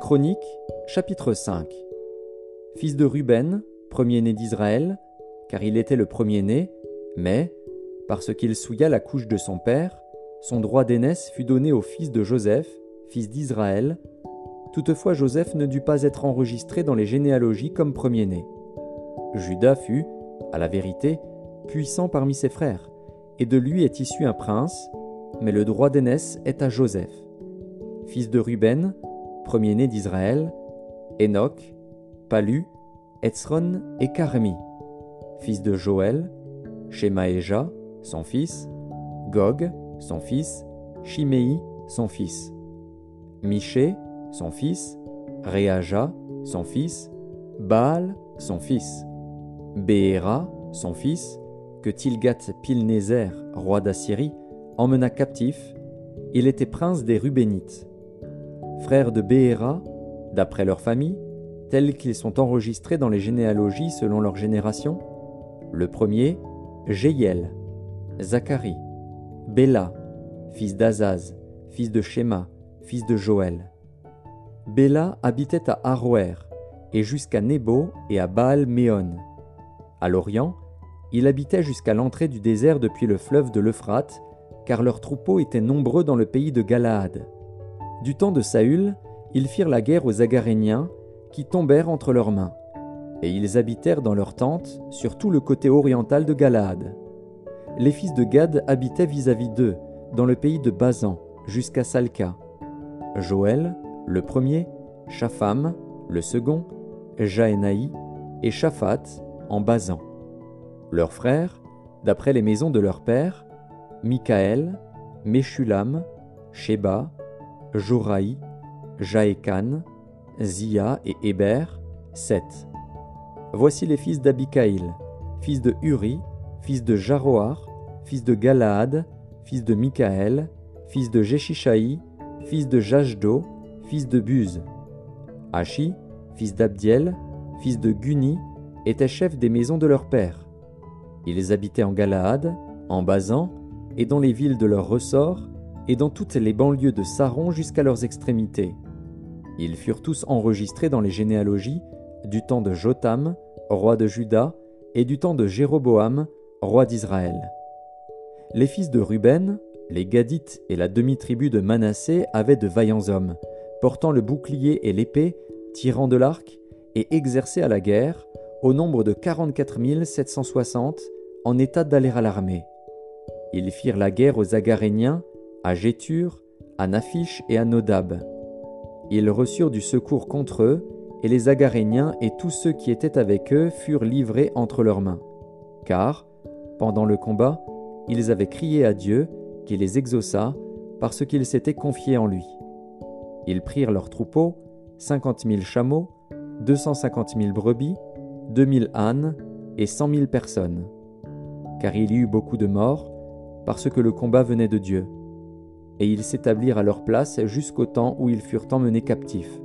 1 Chronique, chapitre 5 Fils de Ruben, premier-né d'Israël, car il était le premier-né, mais, parce qu'il souilla la couche de son père, son droit d'aînesse fut donné au fils de Joseph, fils d'Israël. Toutefois Joseph ne dut pas être enregistré dans les généalogies comme premier-né. Judas fut, à la vérité, puissant parmi ses frères, et de lui est issu un prince, mais le droit d'aînesse est à Joseph. Fils de Ruben, premier-né d'Israël, Enoch, Palu, Etzron et Carmi. Fils de Joël, Shemaéja, son fils, Gog, son fils, Chiméi, son fils, Miché, son fils, Réaja, son fils, Baal, son fils, Béhéra, son fils, que Tilgat-Pilnézer, roi d'Assyrie, emmena captif, il était prince des Rubénites. Frères de Béhéra, d'après leur famille, tels qu'ils sont enregistrés dans les généalogies selon leur génération, le premier, Jéiel, Zacharie, Béla, fils d'Azaz, fils de Shema, fils de Joël. Béla habitait à Aroer, et jusqu'à Nebo et à Baal-Méon. À l'Orient, il habitait jusqu'à l'entrée du désert depuis le fleuve de l'Euphrate, car leurs troupeaux étaient nombreux dans le pays de Galaad. Du temps de Saül, ils firent la guerre aux Agaréniens, qui tombèrent entre leurs mains, et ils habitèrent dans leurs tentes sur tout le côté oriental de Galaad. Les fils de Gad habitaient vis-à-vis d'eux, dans le pays de Bazan, jusqu'à Salca. Joël, le premier, Shapham, le second, Jaénaï et Shaphat en Bazan. Leurs frères, d'après les maisons de leur père, Michaël, Meshulam, Sheba, Joraï, Jaékan, Zia et Héber, sept. Voici les fils d'Abikaïl, fils de Uri, fils de Jaroar, fils de Galaad, fils de Michaël, fils de Jeshishaï, fils de Jajdo, fils de Buz. Achi, fils d'Abdiel, fils de Guni, était chef des maisons de leur père. Ils habitaient en Galaad, en Bazan, et dans les villes de leur ressort, et dans toutes les banlieues de Saron jusqu'à leurs extrémités. Ils furent tous enregistrés dans les généalogies du temps de Jotam, roi de Juda, et du temps de Jéroboam, roi d'Israël. Les fils de Ruben, les Gadites et la demi-tribu de Manassé avaient de vaillants hommes, portant le bouclier et l'épée, tirant de l'arc, et exercés à la guerre, au nombre de 44 760, en état d'aller à l'armée. Ils firent la guerre aux Agaréniens, à Jétur, à Naphish et à Nodab. Ils reçurent du secours contre eux, et les Agaréniens et tous ceux qui étaient avec eux furent livrés entre leurs mains. Car, pendant le combat, ils avaient crié à Dieu, qui les exauça, parce qu'ils s'étaient confiés en lui. Ils prirent leurs troupeaux, cinquante mille chameaux, deux cent cinquante mille brebis, deux mille ânes et cent mille personnes. Car il y eut beaucoup de morts, parce que le combat venait de Dieu. Et ils s'établirent à leur place jusqu'au temps où ils furent emmenés captifs.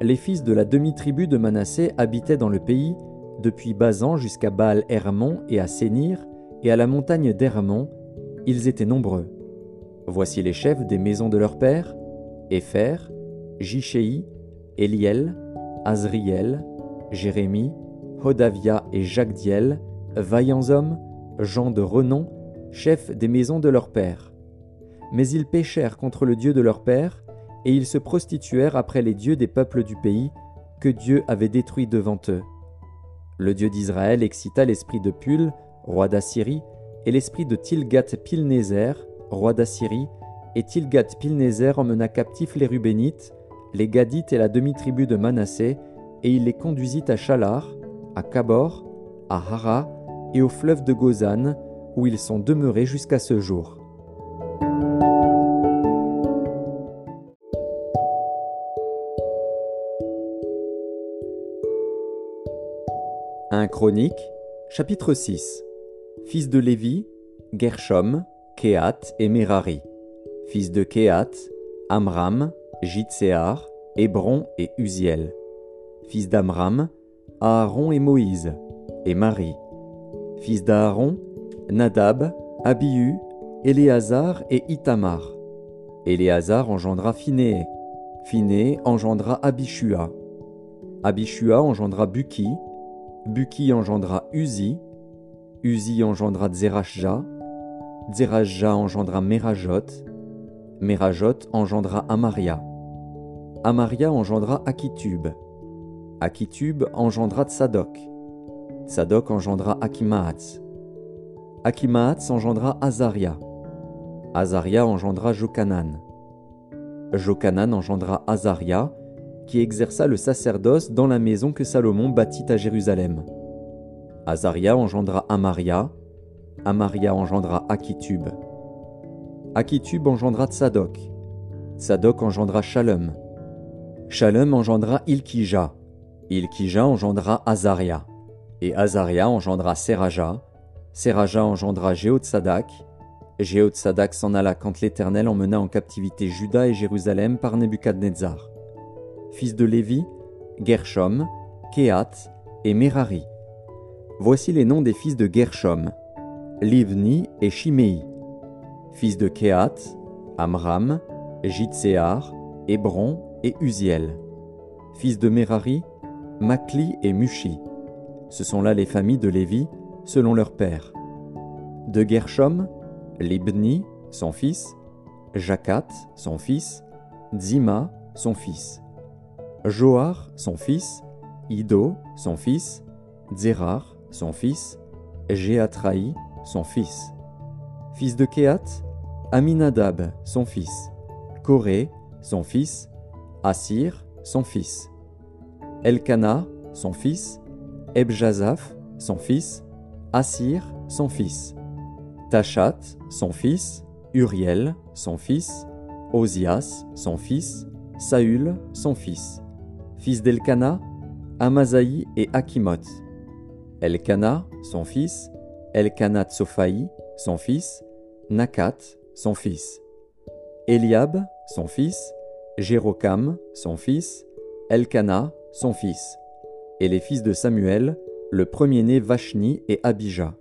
Les fils de la demi-tribu de Manassé habitaient dans le pays, depuis Bazan jusqu'à Baal-Hermon et à Sénir, et à la montagne d'Hermon, ils étaient nombreux. Voici les chefs des maisons de leur père, Épher, Jichéi, Eliel, Azriel, Jérémie, Hodavia et Jacdiel, vaillants hommes, gens de renom, chefs des maisons de leur père. Mais ils péchèrent contre le Dieu de leur père, et ils se prostituèrent après les dieux des peuples du pays, que Dieu avait détruits devant eux. Le Dieu d'Israël excita l'esprit de Pul, roi d'Assyrie, et l'esprit de Tilgat-Pilnézer, roi d'Assyrie, et Tilgat-Pilnézer emmena captifs les Rubénites, les Gadites et la demi-tribu de Manassé, et il les conduisit à Chalar, à Kabor, à Hara et au fleuve de Gozan, où ils sont demeurés jusqu'à ce jour. Chronique, chapitre 6 Fils de Lévi, Gershom, Kehat et Merari. Fils de Kehat, Amram, Jitséar, Hébron et Uziel. Fils d'Amram, Aaron et Moïse, et Marie. Fils d'Aaron, Nadab, Abihu, Éléazar et Itamar. Éléazar engendra Phinéé. Phiné engendra Abishua. Abishua engendra Buki. Buki engendra Uzi. Uzi engendra Zerachja. Zerachja engendra Merajot. Merajot engendra Amaria. Amaria engendra Akitub. Akitub engendra Tsadok. Tsadok engendra Akimaatz. Akimaatz engendra Azaria. Azaria engendra Jokanan. Jokanan engendra Azaria, qui exerça le sacerdoce dans la maison que Salomon bâtit à Jérusalem. Azaria engendra Amaria, Amaria engendra Akitub. Akitub engendra Tsadok, Tsadok engendra Shalom. Shalom engendra Ilkija, Ilkija engendra Azaria, et Azaria engendra Seraja, Seraja engendra Jéhotsadak, Jéhotsadak s'en alla quand l'Éternel emmena en captivité Juda et Jérusalem par Nebuchadnezzar. Fils de Lévi, Gershom, Kehat et Merari. Voici les noms des fils de Gershom, Livni et Shimei. Fils de Kehat, Amram, Jitséar, Hébron et Uziel. Fils de Merari, Makli et Mushi. Ce sont là les familles de Lévi, selon leur père. De Gershom, Libni, son fils, Jacat, son fils, Zima, son fils, Joar, son fils, Ido, son fils, Zérar, son fils, Jéatraï, son fils. Fils de Kehat, Aminadab, son fils, Coré, son fils, Assir, son fils, Elkana, son fils, Ebjazaph, son fils, Assir, son fils. Tachat, son fils, Uriel, son fils, Osias, son fils, Saül, son fils. Fils d'Elkana, Amazaï et Akimot. Elkana, son fils, Elkana Tsophaï, son fils, Nakat, son fils. Eliab, son fils, Jérokam, son fils, Elkana, son fils. Et les fils de Samuel, le premier-né Vachni et Abijah.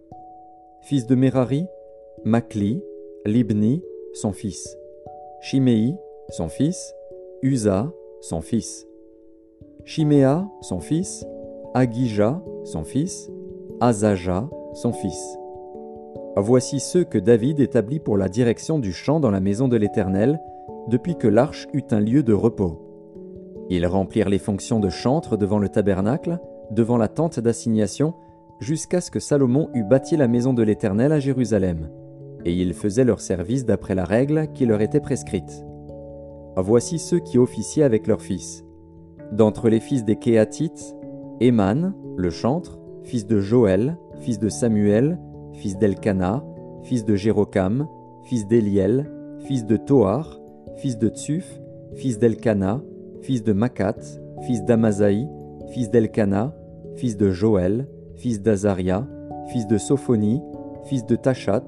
Fils de Merari, Makli, Libni, son fils, Shimei, son fils, Uza, son fils, Shimea, son fils, Agija, son fils, Azaja, son fils. Voici ceux que David établit pour la direction du chant dans la maison de l'Éternel, depuis que l'arche eut un lieu de repos. Ils remplirent les fonctions de chantre devant le tabernacle, devant la tente d'assignation, jusqu'à ce que Salomon eût bâti la maison de l'Éternel à Jérusalem et ils faisaient leur service d'après la règle qui leur était prescrite. Voici ceux qui officiaient avec leurs fils. D'entre les fils des Kéatites, Éman, le chantre, fils de Joël, fils de Samuel, fils d'Elkana, fils de Jérocam, fils d'Éliel, fils de Toar, fils de Tsuf, fils d'Elkana, fils de Makat, fils d'Amazaï, fils d'Elkana, fils de Joël, fils d'Azaria, fils de Sophonie, fils de Tachat,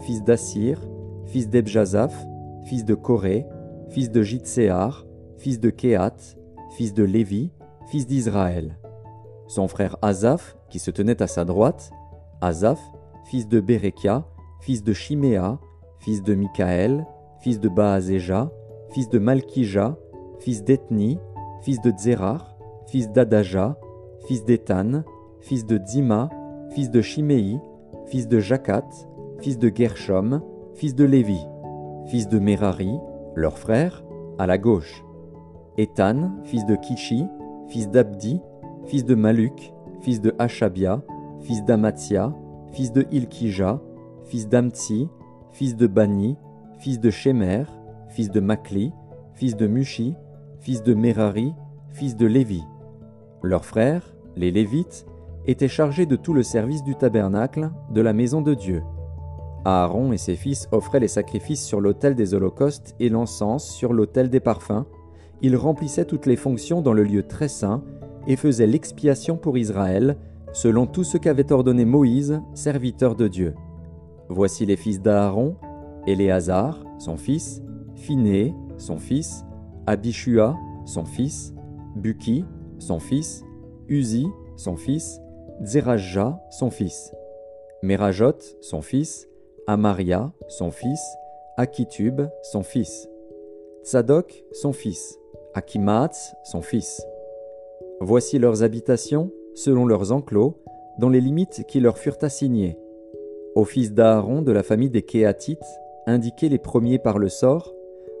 fils d'Assir, fils d'Ebjazaph, fils de Coré, fils de Jitséar, fils de Kéat, fils de Lévi, fils d'Israël. Son frère Azaph, qui se tenait à sa droite, Azaph, fils de Bérekia, fils de Chiméa, fils de Michaël, fils de Baazéja, fils de Malkija, fils d'Ethni, fils de Zérar, fils d'Adaja, fils d'Étan, fils de Dima, fils de Chiméi, fils de Jacat, fils de Gershom, fils de Lévi, fils de Merari, leur frère, à la gauche. Ethan, fils de Kishi, fils d'Abdi, fils de Maluk, fils de Hashabia, fils d'Amatia, fils de Ilkija, fils d'Amtsi, fils de Bani, fils de Shemer, fils de Makli, fils de Mushi, fils de Merari, fils de Lévi. Leurs frères, les Lévites, étaient chargés de tout le service du tabernacle, de la maison de Dieu. Aaron et ses fils offraient les sacrifices sur l'autel des holocaustes et l'encens sur l'autel des parfums. Ils remplissaient toutes les fonctions dans le lieu très saint et faisaient l'expiation pour Israël, selon tout ce qu'avait ordonné Moïse, serviteur de Dieu. Voici les fils d'Aaron, Éléazar, son fils, Phiné, son fils, Abishua, son fils, Buki, son fils, Uzi, son fils, Zerajah, son fils, Merajot, son fils, Amaria, son fils, Akitub, son fils, Tsadok, son fils, Son fils. Voici leurs habitations, selon leurs enclos, dans les limites qui leur furent assignées. Aux fils d'Aaron de la famille des Kéatites, indiqués les premiers par le sort,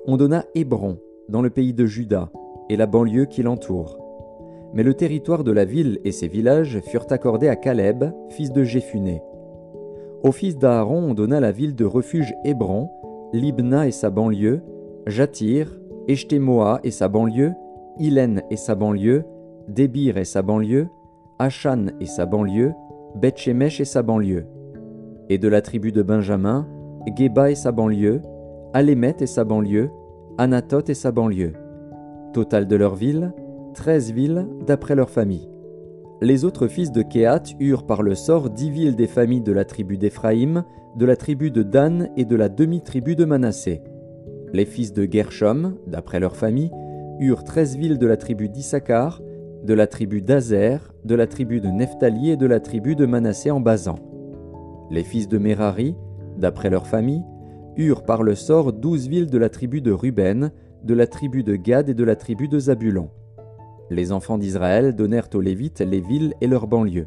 on donna Hébron, dans le pays de Juda, et la banlieue qui l'entoure. Mais le territoire de la ville et ses villages furent accordés à Caleb, fils de Jéphuné. Aux fils d'Aaron on donna la ville de refuge Hébron, Libna et sa banlieue, Jatir, Eshtemoa et sa banlieue, Hélène et sa banlieue, Débir et sa banlieue, Achan et sa banlieue, Bethshemesh et sa banlieue. Et de la tribu de Benjamin, Geba et sa banlieue, Alémet et sa banlieue, Anatoth et sa banlieue. Total de leurs villes, treize villes d'après leur famille. Les autres fils de Kéat eurent par le sort dix villes des familles de la tribu d'Éphraïm, de la tribu de Dan et de la demi-tribu de Manassé. Les fils de Gershom, d'après leur famille, eurent treize villes de la tribu d'Issachar, de la tribu d'Azer, de la tribu de Nephtali et de la tribu de Manassé en Basan. Les fils de Merari, d'après leur famille, eurent par le sort douze villes de la tribu de Ruben, de la tribu de Gad et de la tribu de Zabulon. Les enfants d'Israël donnèrent aux Lévites les villes et leurs banlieues.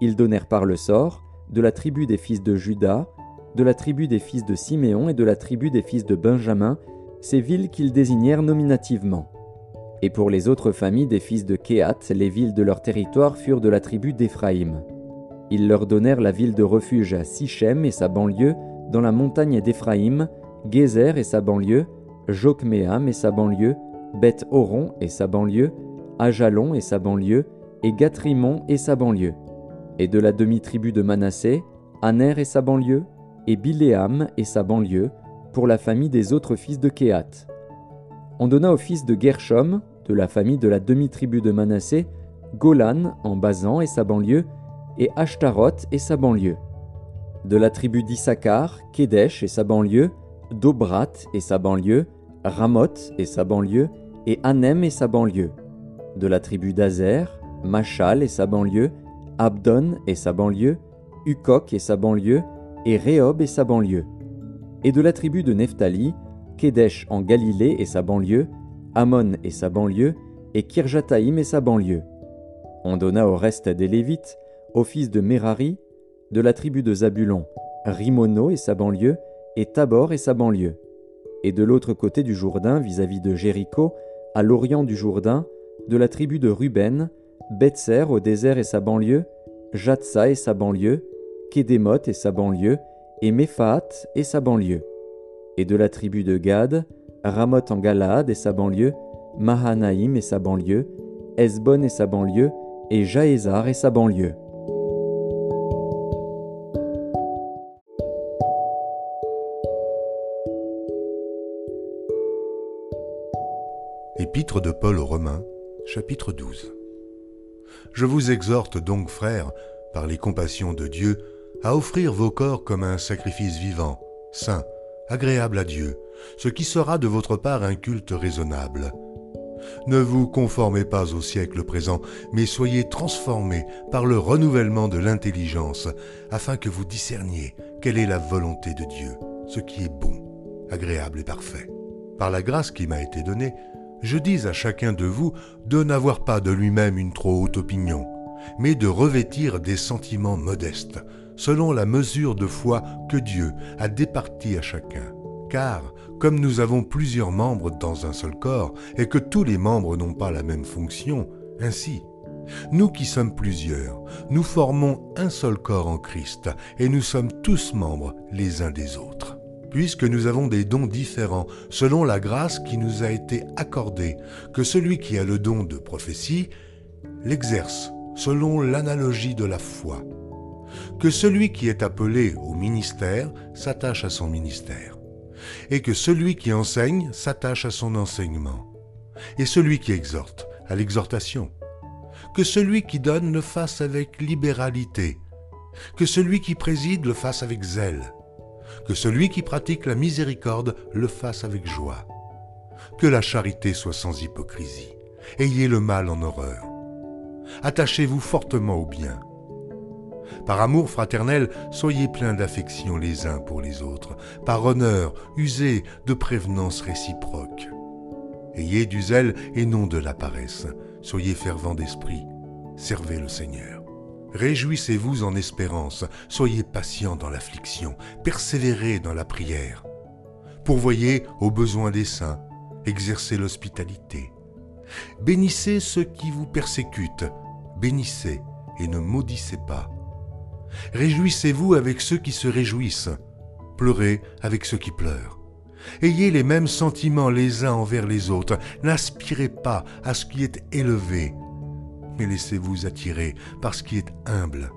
Ils donnèrent par le sort, de la tribu des fils de Juda, de la tribu des fils de Siméon et de la tribu des fils de Benjamin, ces villes qu'ils désignèrent nominativement. Et pour les autres familles des fils de Kéat, les villes de leur territoire furent de la tribu d'Éphraïm. Ils leur donnèrent la ville de refuge à Sichem et sa banlieue, dans la montagne d'Éphraïm, Gézer et sa banlieue, Jokmeam et sa banlieue, Beth Horon et sa banlieue, Ajalon et sa banlieue, et Gatrimon et sa banlieue. Et de la demi-tribu de Manassé, Aner et sa banlieue, et Biléam et sa banlieue, pour la famille des autres fils de Kéat. On donna aux fils de Gershom, de la famille de la demi-tribu de Manassé, Golan en Basan et sa banlieue, et Ashtaroth et sa banlieue. De la tribu d'Issachar, Kedesh et sa banlieue, Dobrat et sa banlieue, Ramoth et sa banlieue, et Anem et sa banlieue. De la tribu d'Azer, Machal et sa banlieue, Abdon et sa banlieue, Ukok et sa banlieue, et Rehob et sa banlieue. Et de la tribu de Nephtali, Kedesh en Galilée et sa banlieue, Ammon et sa banlieue, et Kirjataïm et sa banlieue. On donna au reste des Lévites, aux fils de Merari, de la tribu de Zabulon, Rimono et sa banlieue, et Tabor et sa banlieue. Et de l'autre côté du Jourdain, vis-à-vis de Jéricho, à l'orient du Jourdain, de la tribu de Ruben, Betser au désert et sa banlieue, Jatsa et sa banlieue, Et sa banlieue, et Méphaat et sa banlieue. Et de la tribu de Gad, Ramoth en Galaad et sa banlieue, Mahanaïm et sa banlieue, Esbon et sa banlieue, et Jaézar et sa banlieue. Épître de Paul aux Romains, chapitre 12. Je vous exhorte donc, frères, par les compassions de Dieu, à offrir vos corps comme un sacrifice vivant, saint, agréable à Dieu, ce qui sera de votre part un culte raisonnable. Ne vous conformez pas au siècle présent, mais soyez transformés par le renouvellement de l'intelligence, afin que vous discerniez quelle est la volonté de Dieu, ce qui est bon, agréable et parfait. Par la grâce qui m'a été donnée, je dis à chacun de vous de n'avoir pas de lui-même une trop haute opinion, mais de revêtir des sentiments modestes, selon la mesure de foi que Dieu a départie à chacun. Car, comme nous avons plusieurs membres dans un seul corps, et que tous les membres n'ont pas la même fonction, ainsi, nous qui sommes plusieurs, nous formons un seul corps en Christ, et nous sommes tous membres les uns des autres. Puisque nous avons des dons différents selon la grâce qui nous a été accordée, que celui qui a le don de prophétie l'exerce selon l'analogie de la foi, que celui qui est appelé au ministère s'attache à son ministère, et que celui qui enseigne s'attache à son enseignement, et celui qui exhorte à l'exhortation, que celui qui donne le fasse avec libéralité, que celui qui préside le fasse avec zèle, que celui qui pratique la miséricorde le fasse avec joie, que la charité soit sans hypocrisie, ayez le mal en horreur attachez-vous fortement au bien. Par amour fraternel, soyez pleins d'affection les uns pour les autres. Par honneur, usez de prévenance réciproque. Ayez du zèle et non de la paresse. Soyez fervents d'esprit. Servez le Seigneur. Réjouissez-vous en espérance. Soyez patients dans l'affliction. Persévérez dans la prière. Pourvoyez aux besoins des saints. Exercez l'hospitalité. Bénissez ceux qui vous persécutent. Bénissez et ne maudissez pas. Réjouissez-vous avec ceux qui se réjouissent. Pleurez avec ceux qui pleurent. Ayez les mêmes sentiments les uns envers les autres. N'aspirez pas à ce qui est élevé, mais laissez-vous attirer par ce qui est humble.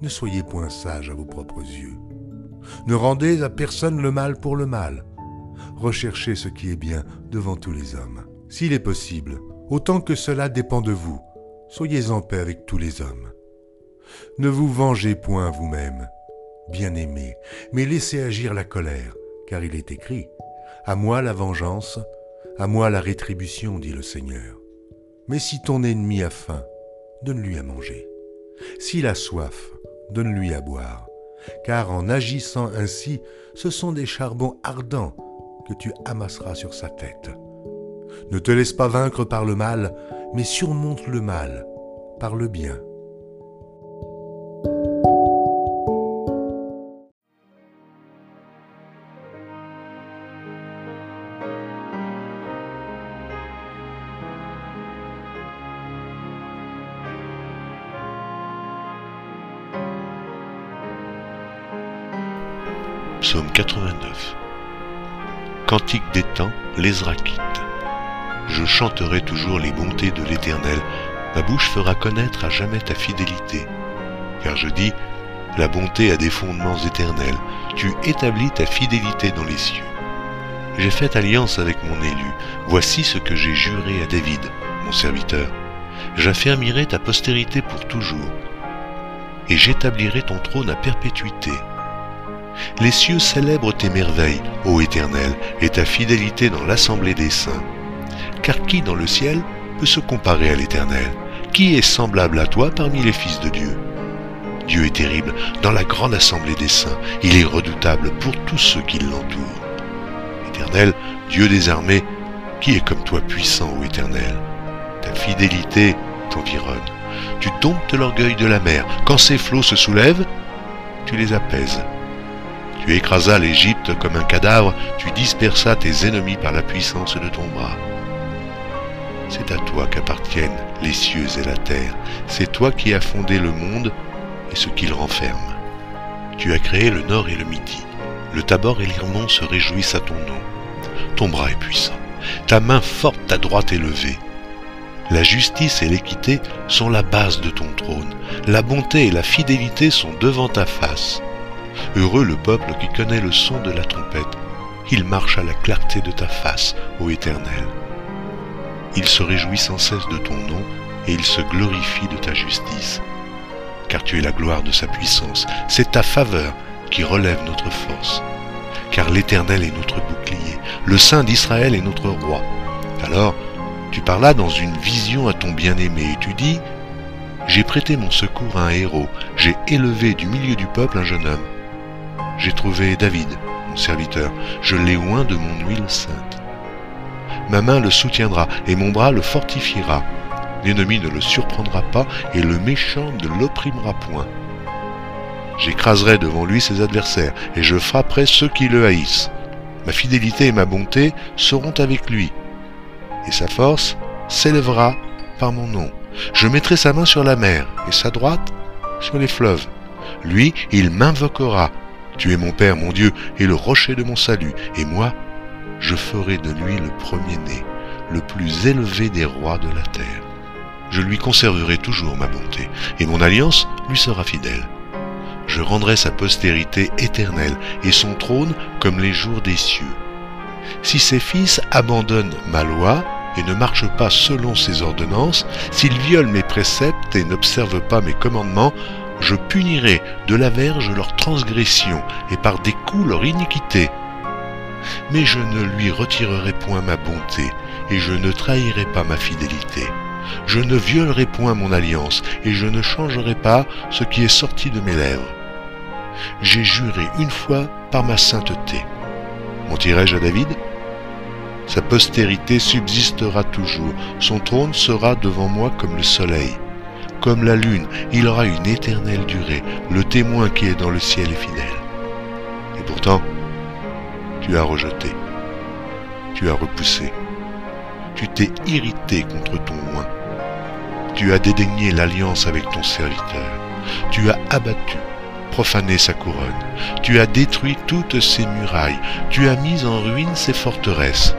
Ne soyez point sage à vos propres yeux. Ne rendez à personne le mal pour le mal. Recherchez ce qui est bien devant tous les hommes. S'il est possible, autant que cela dépend de vous, soyez en paix avec tous les hommes. Ne vous vengez point vous-même, bien-aimés, mais laissez agir la colère, car il est écrit, À moi la vengeance, à moi la rétribution, dit le Seigneur. Mais si ton ennemi a faim, donne-lui à manger. S'il a soif, donne-lui à boire, car en agissant ainsi, ce sont des charbons ardents que tu amasseras sur sa tête. Ne te laisse pas vaincre par le mal, mais surmonte le mal par le bien. Psaume 89 Cantique des temps, l'Ezraquite. Je chanterai toujours les bontés de l'Éternel, ma bouche fera connaître à jamais ta fidélité. Car je dis, la bonté a des fondements éternels, tu établis ta fidélité dans les cieux. J'ai fait alliance avec mon élu, voici ce que j'ai juré à David, mon serviteur. J'affermirai ta postérité pour toujours, et j'établirai ton trône à perpétuité. Les cieux célèbrent tes merveilles, ô Éternel, et ta fidélité dans l'assemblée des saints. Car qui dans le ciel peut se comparer à l'Éternel? Qui est semblable à toi parmi les fils de Dieu? Dieu est terrible dans la grande assemblée des saints, il est redoutable pour tous ceux qui l'entourent. Éternel, Dieu des armées, qui est comme toi puissant, ô Éternel? Ta fidélité t'environne. Tu domptes l'orgueil de la mer. Quand ses flots se soulèvent, tu les apaises. Tu écrasas l'Égypte comme un cadavre, tu dispersas tes ennemis par la puissance de ton bras. C'est à toi qu'appartiennent les cieux et la terre, c'est toi qui as fondé le monde et ce qu'il renferme. Tu as créé le nord et le midi, le Tabor et l'Irmont se réjouissent à ton nom. Ton bras est puissant, ta main forte ta droite est levée. La justice et l'équité sont la base de ton trône, la bonté et la fidélité sont devant ta face. Heureux le peuple qui connaît le son de la trompette. Il marche à la clarté de ta face, ô Éternel. Il se réjouit sans cesse de ton nom, et il se glorifie de ta justice. Car tu es la gloire de sa puissance, c'est ta faveur qui relève notre force. Car l'Éternel est notre bouclier, le Saint d'Israël est notre roi. Alors, tu parlas dans une vision à ton bien-aimé, et tu dis, J'ai prêté mon secours à un héros, j'ai élevé du milieu du peuple un jeune homme j'ai trouvé David, mon serviteur, je l'ai oint de mon huile sainte. Ma main le soutiendra et mon bras le fortifiera. L'ennemi ne le surprendra pas et le méchant ne l'opprimera point. J'écraserai devant lui ses adversaires et je frapperai ceux qui le haïssent. Ma fidélité et ma bonté seront avec lui et sa force s'élèvera par mon nom. Je mettrai sa main sur la mer et sa droite sur les fleuves. Lui, il m'invoquera tu es mon Père, mon Dieu, et le rocher de mon salut, et moi, je ferai de lui le premier-né, le plus élevé des rois de la terre. Je lui conserverai toujours ma bonté, et mon alliance lui sera fidèle. Je rendrai sa postérité éternelle, et son trône comme les jours des cieux. Si ses fils abandonnent ma loi, et ne marchent pas selon ses ordonnances, s'ils violent mes préceptes et n'observent pas mes commandements, je punirai de la verge leur transgression et par des coups leur iniquité. Mais je ne lui retirerai point ma bonté, et je ne trahirai pas ma fidélité. Je ne violerai point mon alliance, et je ne changerai pas ce qui est sorti de mes lèvres. J'ai juré une fois par ma sainteté. Mentirai-je à David? Sa postérité subsistera toujours, son trône sera devant moi comme le soleil. Comme la lune, il aura une éternelle durée, le témoin qui est dans le ciel est fidèle. Et pourtant, tu as rejeté, tu as repoussé, tu t'es irrité contre ton oint, tu as dédaigné l'alliance avec ton serviteur, tu as abattu, profané sa couronne, tu as détruit toutes ses murailles, tu as mis en ruine ses forteresses.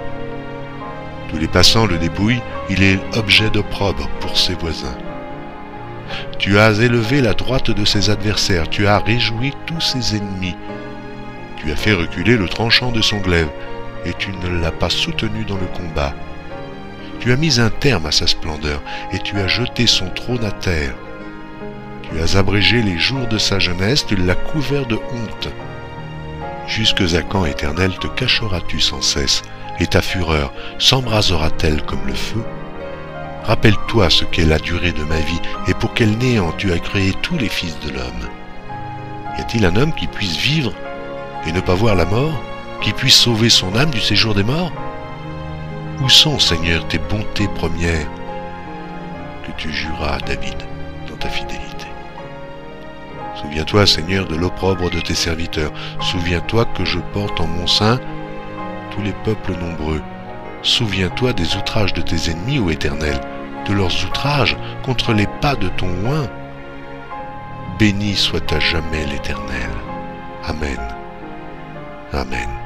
Tous les passants le dépouillent, il est objet d'opprobre pour ses voisins. Tu as élevé la droite de ses adversaires, tu as réjoui tous ses ennemis. Tu as fait reculer le tranchant de son glaive, et tu ne l'as pas soutenu dans le combat. Tu as mis un terme à sa splendeur, et tu as jeté son trône à terre. Tu as abrégé les jours de sa jeunesse, tu l'as couvert de honte. Jusque à quand, éternel, te cacheras-tu sans cesse, et ta fureur s'embrasera-t-elle comme le feu? Rappelle-toi ce qu'est la durée de ma vie, et pour quel néant tu as créé tous les fils de l'homme. Y a-t-il un homme qui puisse vivre et ne pas voir la mort, qui puisse sauver son âme du séjour des morts? Où sont, Seigneur, tes bontés premières que tu juras à David dans ta fidélité? Souviens-toi, Seigneur, de l'opprobre de tes serviteurs. Souviens-toi que je porte en mon sein tous les peuples nombreux. Souviens-toi des outrages de tes ennemis, ô Éternel, de leurs outrages contre les pas de ton oin. Béni soit à jamais l'Éternel. Amen. Amen.